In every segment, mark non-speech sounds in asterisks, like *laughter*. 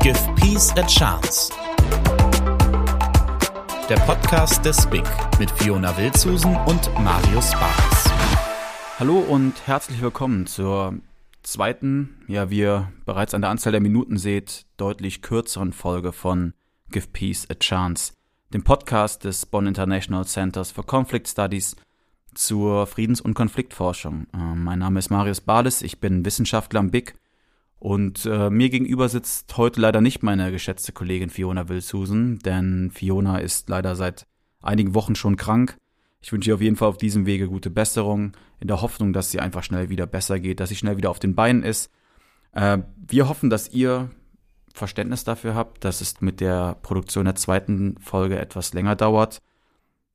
Give Peace a Chance. Der Podcast des BIG mit Fiona Wildsusen und Marius Barnes. Hallo und herzlich willkommen zur zweiten, ja, wie ihr bereits an der Anzahl der Minuten seht, deutlich kürzeren Folge von Give Peace a Chance, dem Podcast des Bonn International Centers for Conflict Studies zur Friedens- und Konfliktforschung. Äh, mein Name ist Marius Bales, ich bin Wissenschaftler am BIG und äh, mir gegenüber sitzt heute leider nicht meine geschätzte Kollegin Fiona Wilsusen, denn Fiona ist leider seit einigen Wochen schon krank. Ich wünsche ihr auf jeden Fall auf diesem Wege gute Besserung, in der Hoffnung, dass sie einfach schnell wieder besser geht, dass sie schnell wieder auf den Beinen ist. Äh, wir hoffen, dass ihr Verständnis dafür habt, dass es mit der Produktion der zweiten Folge etwas länger dauert.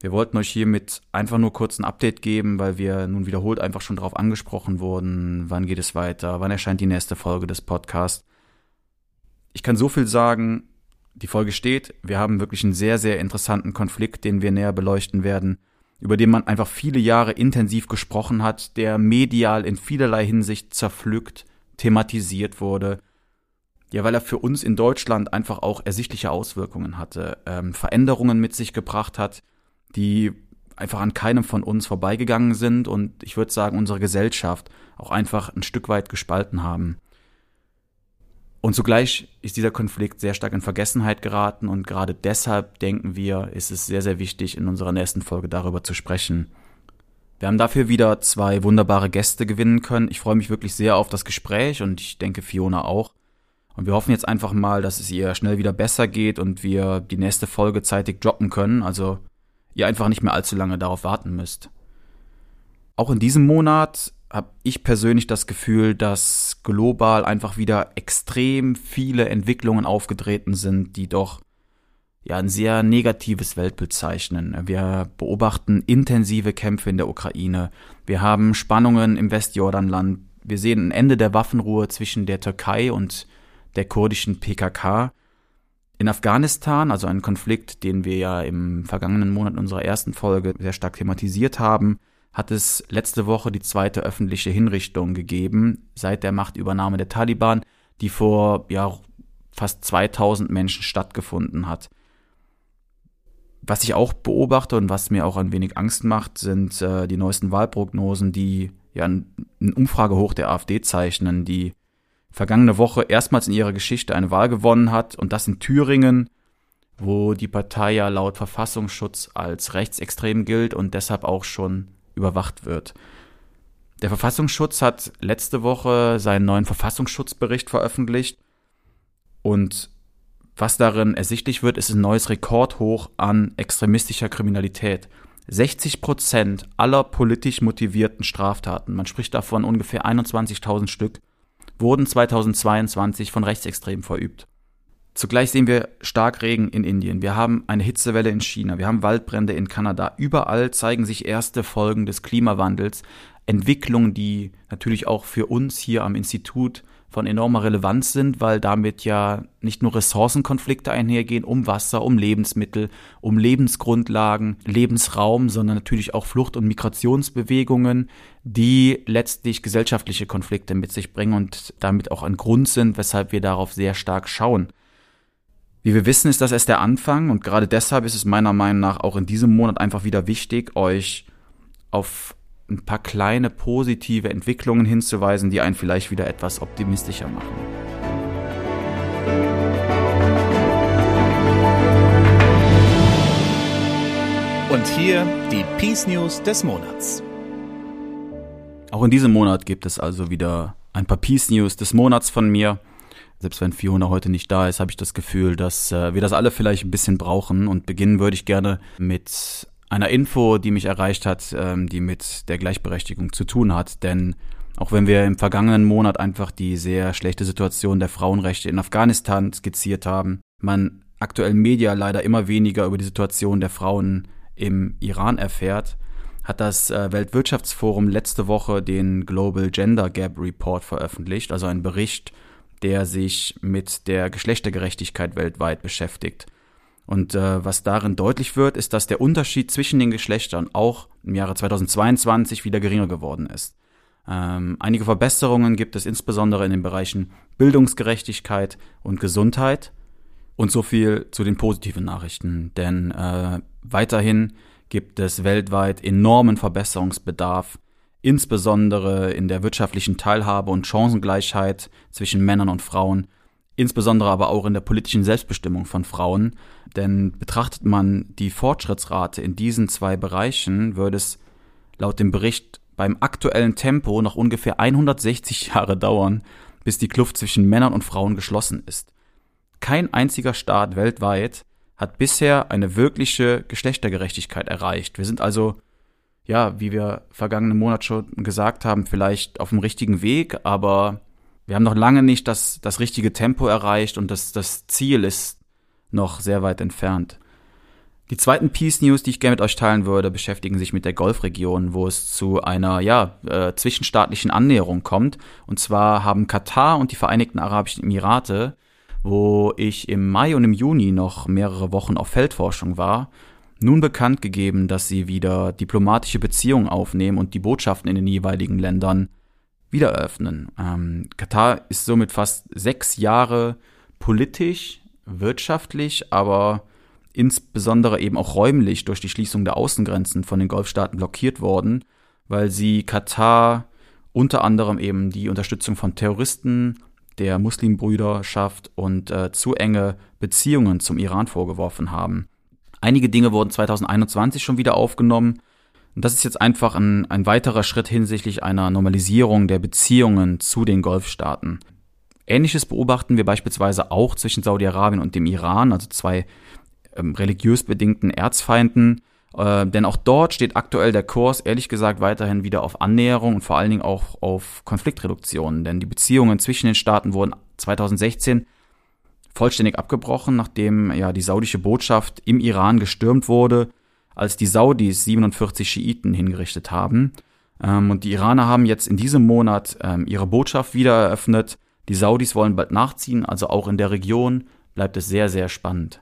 Wir wollten euch hiermit einfach nur kurz ein Update geben, weil wir nun wiederholt einfach schon darauf angesprochen wurden, wann geht es weiter, wann erscheint die nächste Folge des Podcasts. Ich kann so viel sagen, die Folge steht, wir haben wirklich einen sehr, sehr interessanten Konflikt, den wir näher beleuchten werden, über den man einfach viele Jahre intensiv gesprochen hat, der medial in vielerlei Hinsicht zerpflückt, thematisiert wurde, ja, weil er für uns in Deutschland einfach auch ersichtliche Auswirkungen hatte, ähm, Veränderungen mit sich gebracht hat, die einfach an keinem von uns vorbeigegangen sind und ich würde sagen, unsere Gesellschaft auch einfach ein Stück weit gespalten haben. Und zugleich ist dieser Konflikt sehr stark in Vergessenheit geraten und gerade deshalb denken wir, ist es sehr, sehr wichtig, in unserer nächsten Folge darüber zu sprechen. Wir haben dafür wieder zwei wunderbare Gäste gewinnen können. Ich freue mich wirklich sehr auf das Gespräch und ich denke Fiona auch. Und wir hoffen jetzt einfach mal, dass es ihr schnell wieder besser geht und wir die nächste Folge zeitig droppen können. Also ihr einfach nicht mehr allzu lange darauf warten müsst. Auch in diesem Monat habe ich persönlich das Gefühl, dass global einfach wieder extrem viele Entwicklungen aufgetreten sind, die doch ja ein sehr negatives Weltbild zeichnen. Wir beobachten intensive Kämpfe in der Ukraine. Wir haben Spannungen im Westjordanland. Wir sehen ein Ende der Waffenruhe zwischen der Türkei und der kurdischen PKK. In Afghanistan, also ein Konflikt, den wir ja im vergangenen Monat in unserer ersten Folge sehr stark thematisiert haben, hat es letzte Woche die zweite öffentliche Hinrichtung gegeben seit der Machtübernahme der Taliban, die vor ja fast 2000 Menschen stattgefunden hat. Was ich auch beobachte und was mir auch ein wenig Angst macht, sind äh, die neuesten Wahlprognosen, die ja ein, Umfragehoch der AfD zeichnen, die vergangene Woche erstmals in ihrer Geschichte eine Wahl gewonnen hat und das in Thüringen, wo die Partei ja laut Verfassungsschutz als rechtsextrem gilt und deshalb auch schon überwacht wird. Der Verfassungsschutz hat letzte Woche seinen neuen Verfassungsschutzbericht veröffentlicht und was darin ersichtlich wird, ist ein neues Rekordhoch an extremistischer Kriminalität. 60 Prozent aller politisch motivierten Straftaten, man spricht davon ungefähr 21.000 Stück, wurden 2022 von Rechtsextremen verübt. Zugleich sehen wir Starkregen in Indien, wir haben eine Hitzewelle in China, wir haben Waldbrände in Kanada. Überall zeigen sich erste Folgen des Klimawandels, Entwicklungen, die natürlich auch für uns hier am Institut von enormer Relevanz sind, weil damit ja nicht nur Ressourcenkonflikte einhergehen um Wasser, um Lebensmittel, um Lebensgrundlagen, Lebensraum, sondern natürlich auch Flucht- und Migrationsbewegungen, die letztlich gesellschaftliche Konflikte mit sich bringen und damit auch ein Grund sind, weshalb wir darauf sehr stark schauen. Wie wir wissen, ist das erst der Anfang und gerade deshalb ist es meiner Meinung nach auch in diesem Monat einfach wieder wichtig, euch auf ein paar kleine positive Entwicklungen hinzuweisen, die einen vielleicht wieder etwas optimistischer machen. Und hier die Peace News des Monats. Auch in diesem Monat gibt es also wieder ein paar Peace News des Monats von mir. Selbst wenn Fiona heute nicht da ist, habe ich das Gefühl, dass äh, wir das alle vielleicht ein bisschen brauchen. Und beginnen würde ich gerne mit einer Info, die mich erreicht hat, ähm, die mit der Gleichberechtigung zu tun hat. Denn auch wenn wir im vergangenen Monat einfach die sehr schlechte Situation der Frauenrechte in Afghanistan skizziert haben, man aktuell Media leider immer weniger über die Situation der Frauen im Iran erfährt, hat das äh, Weltwirtschaftsforum letzte Woche den Global Gender Gap Report veröffentlicht, also ein Bericht, der sich mit der Geschlechtergerechtigkeit weltweit beschäftigt. Und äh, was darin deutlich wird, ist, dass der Unterschied zwischen den Geschlechtern auch im Jahre 2022 wieder geringer geworden ist. Ähm, einige Verbesserungen gibt es insbesondere in den Bereichen Bildungsgerechtigkeit und Gesundheit. Und so viel zu den positiven Nachrichten, denn äh, weiterhin gibt es weltweit enormen Verbesserungsbedarf, insbesondere in der wirtschaftlichen Teilhabe und Chancengleichheit zwischen Männern und Frauen, insbesondere aber auch in der politischen Selbstbestimmung von Frauen. Denn betrachtet man die Fortschrittsrate in diesen zwei Bereichen, würde es laut dem Bericht beim aktuellen Tempo noch ungefähr 160 *laughs* Jahre dauern, bis die Kluft zwischen Männern und Frauen geschlossen ist. Kein einziger Staat weltweit hat bisher eine wirkliche Geschlechtergerechtigkeit erreicht. Wir sind also, ja, wie wir vergangenen Monat schon gesagt haben, vielleicht auf dem richtigen Weg, aber wir haben noch lange nicht das, das richtige Tempo erreicht und das, das Ziel ist noch sehr weit entfernt. Die zweiten Peace News, die ich gerne mit euch teilen würde, beschäftigen sich mit der Golfregion, wo es zu einer ja, äh, zwischenstaatlichen Annäherung kommt. Und zwar haben Katar und die Vereinigten Arabischen Emirate, wo ich im Mai und im Juni noch mehrere Wochen auf Feldforschung war, nun bekannt gegeben, dass sie wieder diplomatische Beziehungen aufnehmen und die Botschaften in den jeweiligen Ländern wieder eröffnen. Ähm, Katar ist somit fast sechs Jahre politisch, wirtschaftlich, aber insbesondere eben auch räumlich durch die Schließung der Außengrenzen von den Golfstaaten blockiert worden, weil sie Katar unter anderem eben die Unterstützung von Terroristen, der Muslimbrüderschaft und äh, zu enge Beziehungen zum Iran vorgeworfen haben. Einige Dinge wurden 2021 schon wieder aufgenommen. Und das ist jetzt einfach ein, ein weiterer Schritt hinsichtlich einer Normalisierung der Beziehungen zu den Golfstaaten. Ähnliches beobachten wir beispielsweise auch zwischen Saudi-Arabien und dem Iran, also zwei ähm, religiös bedingten Erzfeinden. Äh, denn auch dort steht aktuell der Kurs, ehrlich gesagt, weiterhin wieder auf Annäherung und vor allen Dingen auch auf Konfliktreduktion. Denn die Beziehungen zwischen den Staaten wurden 2016 vollständig abgebrochen, nachdem ja die saudische Botschaft im Iran gestürmt wurde, als die Saudis 47 Schiiten hingerichtet haben. Ähm, und die Iraner haben jetzt in diesem Monat ähm, ihre Botschaft wieder eröffnet. Die Saudis wollen bald nachziehen, also auch in der Region bleibt es sehr, sehr spannend.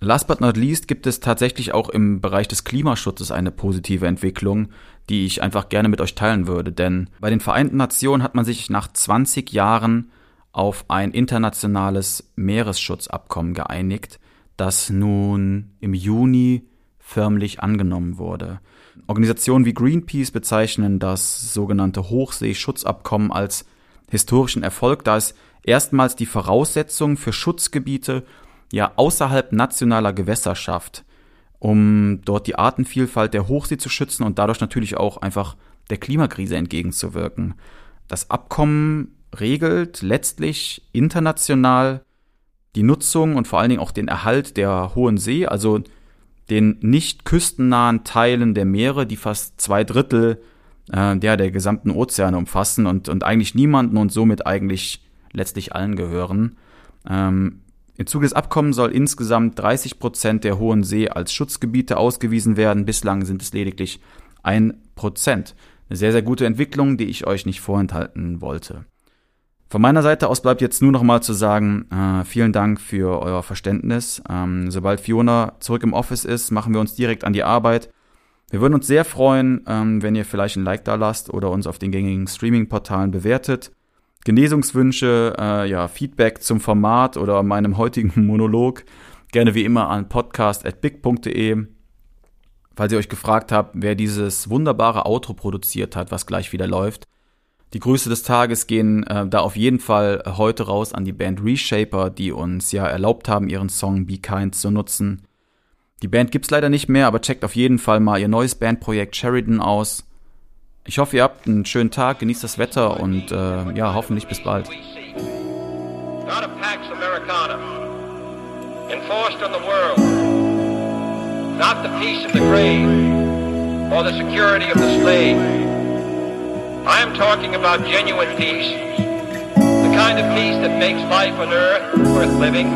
Last but not least gibt es tatsächlich auch im Bereich des Klimaschutzes eine positive Entwicklung, die ich einfach gerne mit euch teilen würde. Denn bei den Vereinten Nationen hat man sich nach 20 Jahren auf ein internationales Meeresschutzabkommen geeinigt, das nun im Juni förmlich angenommen wurde. Organisationen wie Greenpeace bezeichnen das sogenannte Hochseeschutzabkommen als historischen Erfolg, da es erstmals die Voraussetzungen für Schutzgebiete ja außerhalb nationaler Gewässer schafft, um dort die Artenvielfalt der Hochsee zu schützen und dadurch natürlich auch einfach der Klimakrise entgegenzuwirken. Das Abkommen regelt letztlich international die Nutzung und vor allen Dingen auch den Erhalt der Hohen See, also den nicht küstennahen Teilen der Meere, die fast zwei Drittel äh, der, der gesamten Ozeane umfassen und, und eigentlich niemanden und somit eigentlich letztlich allen gehören. Ähm, im Zuge des Abkommens soll insgesamt 30 Prozent der Hohen See als Schutzgebiete ausgewiesen werden. Bislang sind es lediglich ein Prozent. Eine sehr, sehr gute Entwicklung, die ich euch nicht vorenthalten wollte. Von meiner Seite aus bleibt jetzt nur noch mal zu sagen, äh, vielen Dank für euer Verständnis. Ähm, sobald Fiona zurück im Office ist, machen wir uns direkt an die Arbeit. Wir würden uns sehr freuen, ähm, wenn ihr vielleicht ein Like da lasst oder uns auf den gängigen Streaming-Portalen bewertet. Genesungswünsche, äh, ja, Feedback zum Format oder meinem heutigen *laughs* Monolog gerne wie immer an podcast.big.de. Falls ihr euch gefragt habt, wer dieses wunderbare Outro produziert hat, was gleich wieder läuft. Die Grüße des Tages gehen äh, da auf jeden Fall heute raus an die Band Reshaper, die uns ja erlaubt haben, ihren Song Be Kind zu nutzen. Die Band gibt's leider nicht mehr, aber checkt auf jeden Fall mal ihr neues Bandprojekt Sheridan aus. Ich hoffe, ihr habt einen schönen Tag, genießt das Wetter und äh, ja, hoffentlich bis bald. Enforced on the world, not the peace of the grave or the security of the slave. I am talking about genuine peace, the kind of peace that makes life on earth worth living,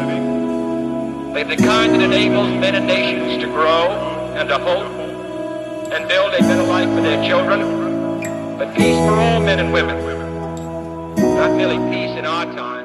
the kind that enables men and nations to grow and to hope and build a better life for their children but peace for all men and women. Not merely peace in our time.